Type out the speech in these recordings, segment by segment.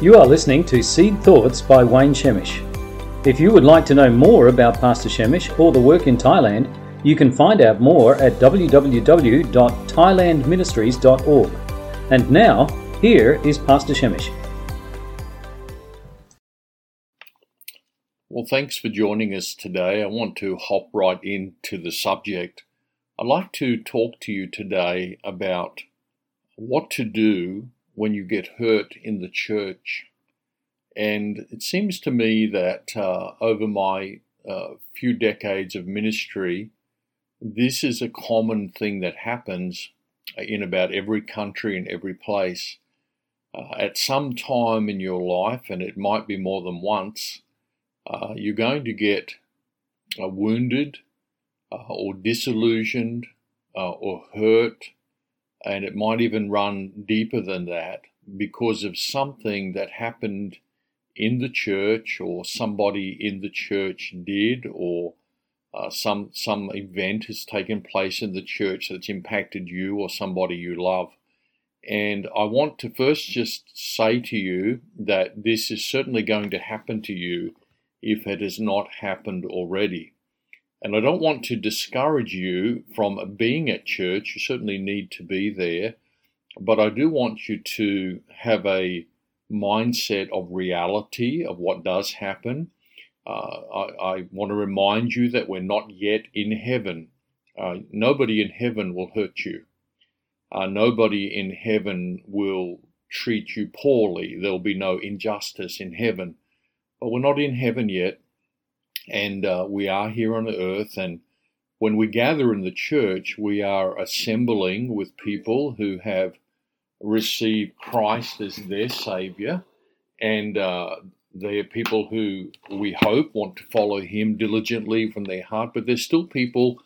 You are listening to Seed Thoughts by Wayne Shemish. If you would like to know more about Pastor Shemish or the work in Thailand, you can find out more at www.thailandministries.org. And now, here is Pastor Shemish. Well, thanks for joining us today. I want to hop right into the subject. I'd like to talk to you today about what to do when you get hurt in the church. And it seems to me that uh, over my uh, few decades of ministry, this is a common thing that happens in about every country and every place. Uh, at some time in your life, and it might be more than once, uh, you're going to get uh, wounded uh, or disillusioned uh, or hurt and it might even run deeper than that because of something that happened in the church or somebody in the church did or uh, some some event has taken place in the church that's impacted you or somebody you love and I want to first just say to you that this is certainly going to happen to you if it has not happened already. And I don't want to discourage you from being at church. You certainly need to be there. But I do want you to have a mindset of reality of what does happen. Uh, I, I, want to remind you that we're not yet in heaven. Uh, nobody in heaven will hurt you. Uh, nobody in heaven will treat you poorly. There'll be no injustice in heaven. But we're not in heaven yet and uh, we are here on earth. And when we gather in the church, we are assembling with people who have received Christ as their Savior, and uh, they are people who we hope want to follow Him diligently from their heart. But there's still people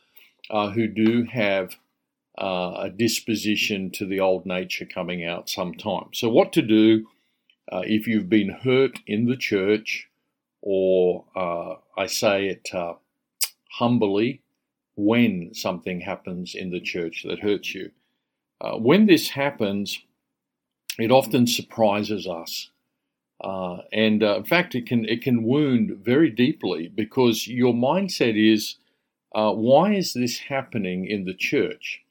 uh, who do have uh, a disposition to the old nature coming out sometimes. So, what to do uh, if you've been hurt in the church? Or uh, I say it uh, humbly, when something happens in the church that hurts you. Uh, when this happens, it often surprises us. Uh, and uh, in fact, it can it can wound very deeply because your mindset is, uh, why is this happening in the church?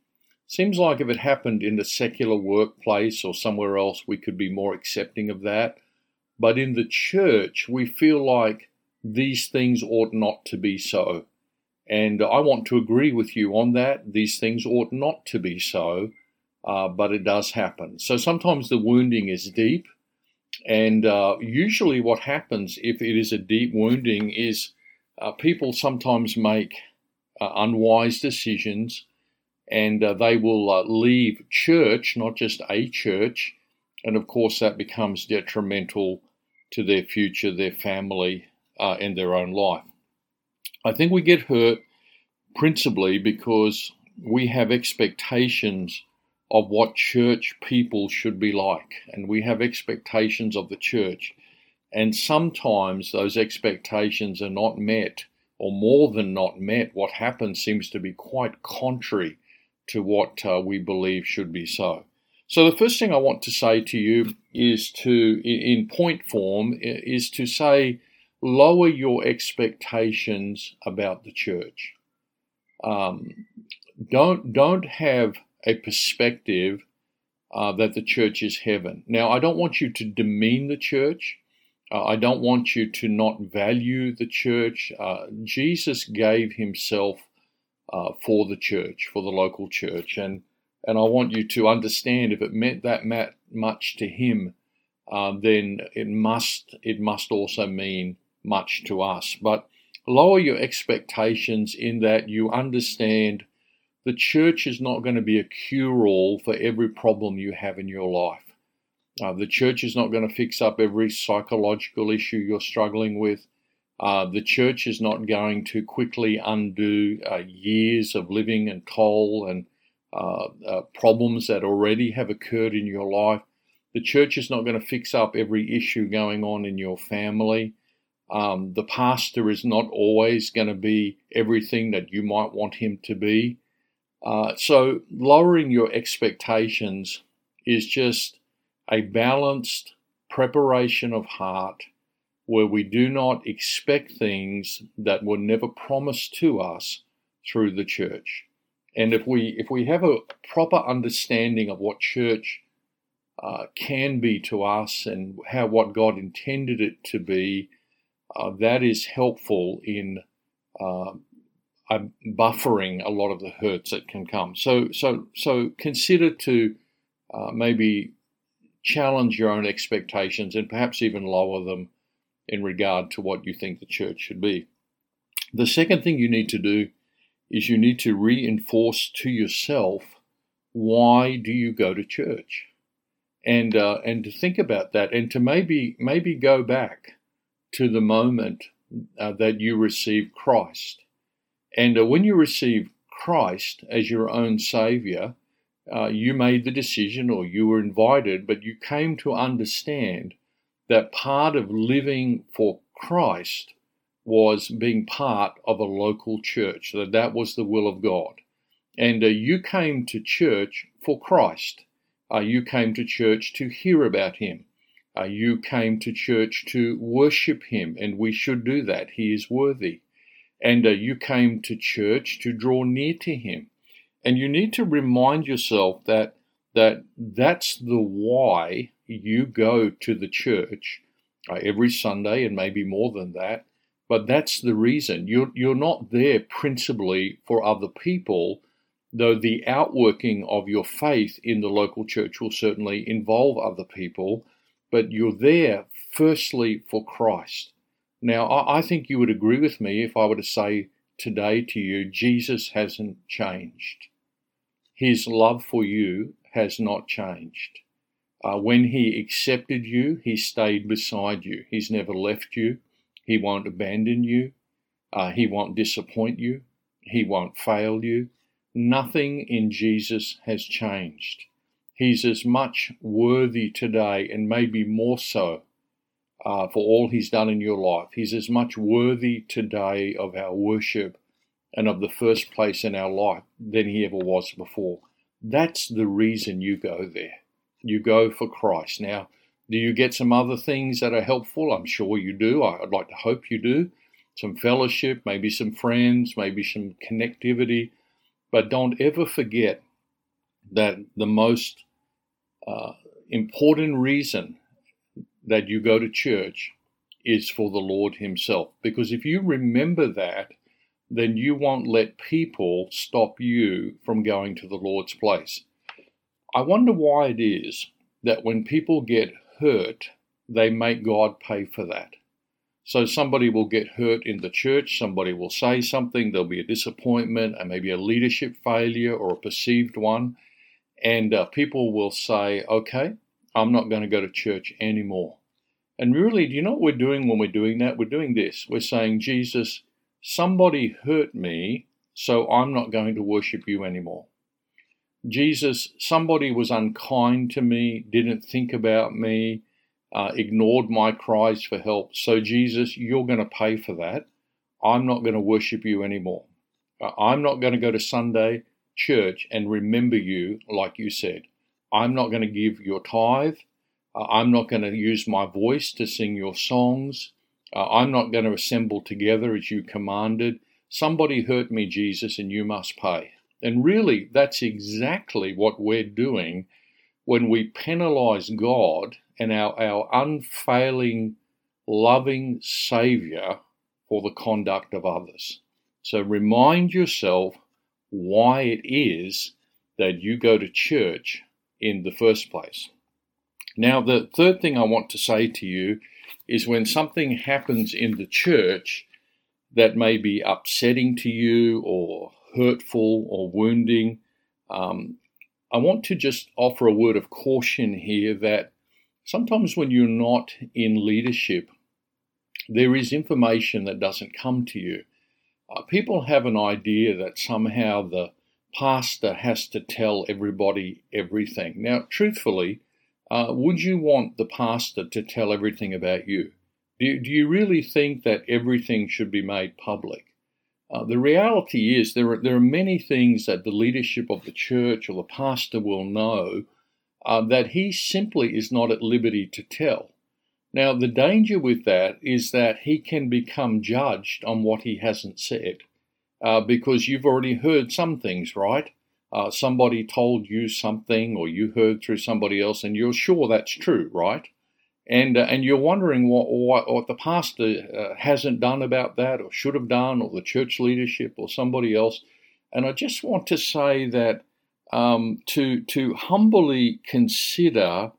Seems like if it happened in a secular workplace or somewhere else, we could be more accepting of that. But in the church, we feel like these things ought not to be so. And I want to agree with you on that. These things ought not to be so, uh, but it does happen. So sometimes the wounding is deep. And uh, usually, what happens if it is a deep wounding is uh, people sometimes make uh, unwise decisions and uh, they will uh, leave church, not just a church. And of course, that becomes detrimental to their future, their family, uh, and their own life. I think we get hurt principally because we have expectations of what church people should be like, and we have expectations of the church. And sometimes those expectations are not met, or more than not met. What happens seems to be quite contrary to what uh, we believe should be so. So the first thing I want to say to you is to, in point form, is to say, lower your expectations about the church. Um, don't don't have a perspective uh, that the church is heaven. Now, I don't want you to demean the church. Uh, I don't want you to not value the church. Uh, Jesus gave Himself uh, for the church, for the local church, and and I want you to understand if it meant that much to him, uh, then it must it must also mean much to us. But lower your expectations in that you understand the church is not going to be a cure all for every problem you have in your life. Uh, the church is not going to fix up every psychological issue you're struggling with. Uh, the church is not going to quickly undo uh, years of living and toil and uh, uh, problems that already have occurred in your life. The church is not going to fix up every issue going on in your family. Um, the pastor is not always going to be everything that you might want him to be. Uh, so, lowering your expectations is just a balanced preparation of heart, where we do not expect things that were never promised to us through the church. And if we if we have a proper understanding of what church uh, can be to us and how what God intended it to be, uh, that is helpful in uh, buffering a lot of the hurts that can come. So so so consider to uh, maybe challenge your own expectations and perhaps even lower them in regard to what you think the church should be. The second thing you need to do is you need to reinforce to yourself why do you go to church, and uh, and to think about that, and to maybe maybe go back to the moment uh, that you received Christ, and uh, when you received Christ as your own Savior, uh, you made the decision or you were invited, but you came to understand that part of living for Christ was being part of a local church, that that was the will of God. And uh, you came to church for Christ. Uh, you came to church to hear about Him. Uh, you came to church to worship Him, and we should do that. He is worthy. And uh, you came to church to draw near to Him. And you need to remind yourself that that that's the why you go to the church uh, every Sunday and maybe more than that but that's the reason. You're, you're not there principally for other people, though the outworking of your faith in the local church will certainly involve other people, but you're there firstly for Christ. Now, I, I think you would agree with me if I were to say today to you, Jesus hasn't changed. His love for you has not changed. Uh, when he accepted you, he stayed beside you. He's never left you. He won't abandon you. Uh, he won't disappoint you. He won't fail you. Nothing in Jesus has changed. He's as much worthy today, and maybe more so, uh, for all he's done in your life. He's as much worthy today of our worship and of the first place in our life than he ever was before. That's the reason you go there. You go for Christ. Now, do you get some other things that are helpful? I'm sure you do. I'd like to hope you do. Some fellowship, maybe some friends, maybe some connectivity. But don't ever forget that the most uh, important reason that you go to church is for the Lord Himself. Because if you remember that, then you won't let people stop you from going to the Lord's place. I wonder why it is that when people get hurt, they make God pay for that. So somebody will get hurt in the church, somebody will say something, there'll be a disappointment, and maybe a leadership failure or a perceived one, and uh, people will say, okay, I'm not going to go to church anymore. And really, do you know what we're doing when we're doing that? We're doing this. We're saying, Jesus, somebody hurt me, so I'm not going to worship you anymore. Jesus, somebody was unkind to me, didn't think about me, uh, ignored my cries for help. So, Jesus, you're going to pay for that. I'm not going to worship you anymore. Uh, I'm not going to go to Sunday church and remember you like you said. I'm not going to give your tithe. Uh, I'm not going to use my voice to sing your songs. Uh, I'm not going to assemble together as you commanded. Somebody hurt me, Jesus, and you must pay. And really, that's exactly what we're doing when we penalize God and our, our unfailing, loving Savior for the conduct of others. So remind yourself why it is that you go to church in the first place. Now, the third thing I want to say to you is when something happens in the church that may be upsetting to you or hurtful or wounding. Um, I want to just offer a word of caution here that sometimes when you're not in leadership, there is information that doesn't come to you. Uh, people have an idea that somehow the pastor has to tell everybody everything. Now, truthfully, uh, would you want the pastor to tell everything about you? Do, do you really think that everything should be made public? Uh, the reality is there are, there are many things that the leadership of the church or the pastor will know uh, that he simply is not at liberty to tell. Now, the danger with that is that he can become judged on what he hasn't said uh, because you've already heard some things, right? Uh, somebody told you something or you heard through somebody else and you're sure that's true, right? And, uh, and you're wondering what, what, what the pastor uh, hasn't done about that or should have done or the church leadership or somebody else. And I just want to say that um, to, to humbly consider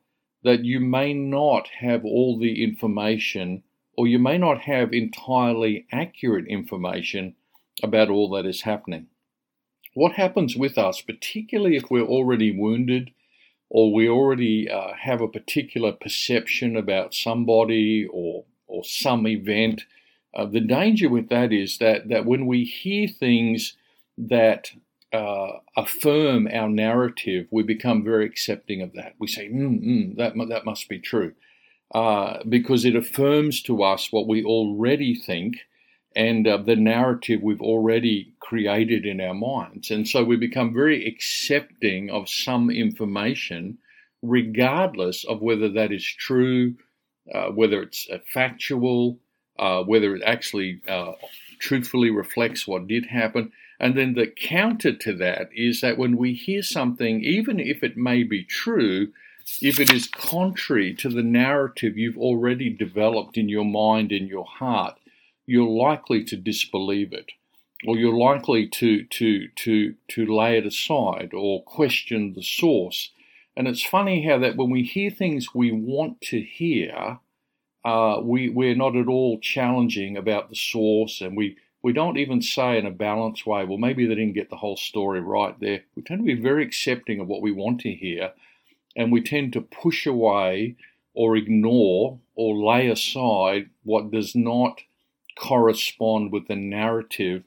that you may not have all the information or you may not have entirely accurate information about all that is happening. What happens with us, particularly if we're already wounded or we already uh, have a particular perception about somebody or, or some event, uh, the danger with that is that, that when we hear things that uh, affirm our narrative, we become very accepting of that. We say, mm, mm, that, that must be true. Uh, because it affirms to us what we already think and uh, the narrative we've already created in our minds. And so we become very accepting of some information, regardless of whether that is true, uh, whether it's uh, factual, uh, whether it actually uh, truthfully reflects what did happen. And then the counter to that is that when we hear something, even if it may be true, if it is contrary to the narrative you've already developed in your mind, in your heart, you're likely to disbelieve it. Or you're likely to, to, to, to lay it aside or question the source. And it's funny how that when we hear things we want to hear, uh, we, we're not at all challenging about the source and we, we don't even say in a balanced way, well, maybe they didn't get the whole story right there. We tend to be very accepting of what we want to hear, and we tend to push away or ignore or lay aside what does not correspond with the narrative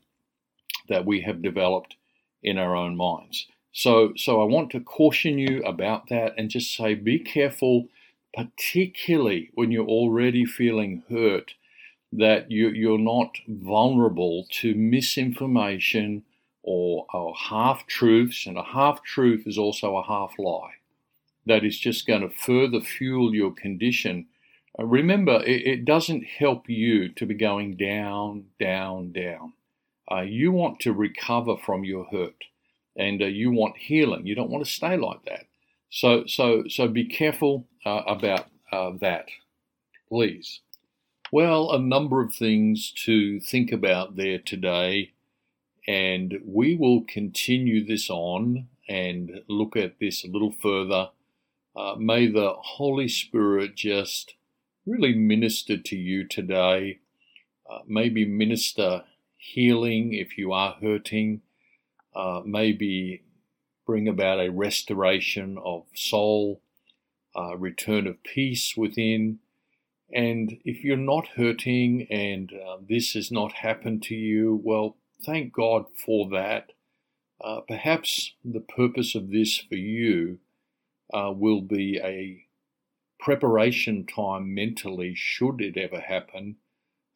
that we have developed in our own minds. So, so I want to caution you about that and just say be careful, particularly when you're already feeling hurt that you, you're not vulnerable to misinformation or, or half truths, and a half truth is also a half lie. That is just going to further fuel your condition. Uh, remember, it, it, doesn't help you to be going down, down, down. Uh, you want to recover from your hurt, and uh, you want healing. You don't want to stay like that. So, so, so be careful uh, about uh, that, please. Well, a number of things to think about there today, and we will continue this on and look at this a little further. Uh, may the Holy Spirit just really minister to you today. Uh, maybe minister healing if you are hurting. Uh, maybe bring about a restoration of soul, uh, return of peace within and if you're not hurting and uh, this has not happened to you, well, thank God for that. Uh, perhaps the purpose of this for you uh, will be a preparation time mentally, should it ever happen,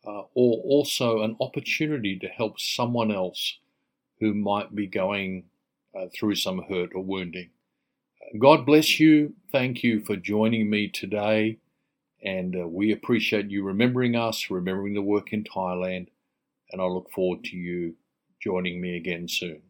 uh, or also an opportunity to help someone else who might be going uh, through some hurt or wounding. God bless you. Thank you for joining me today. And uh, we appreciate you remembering us, remembering the work in Thailand, and I look forward to you joining me again soon.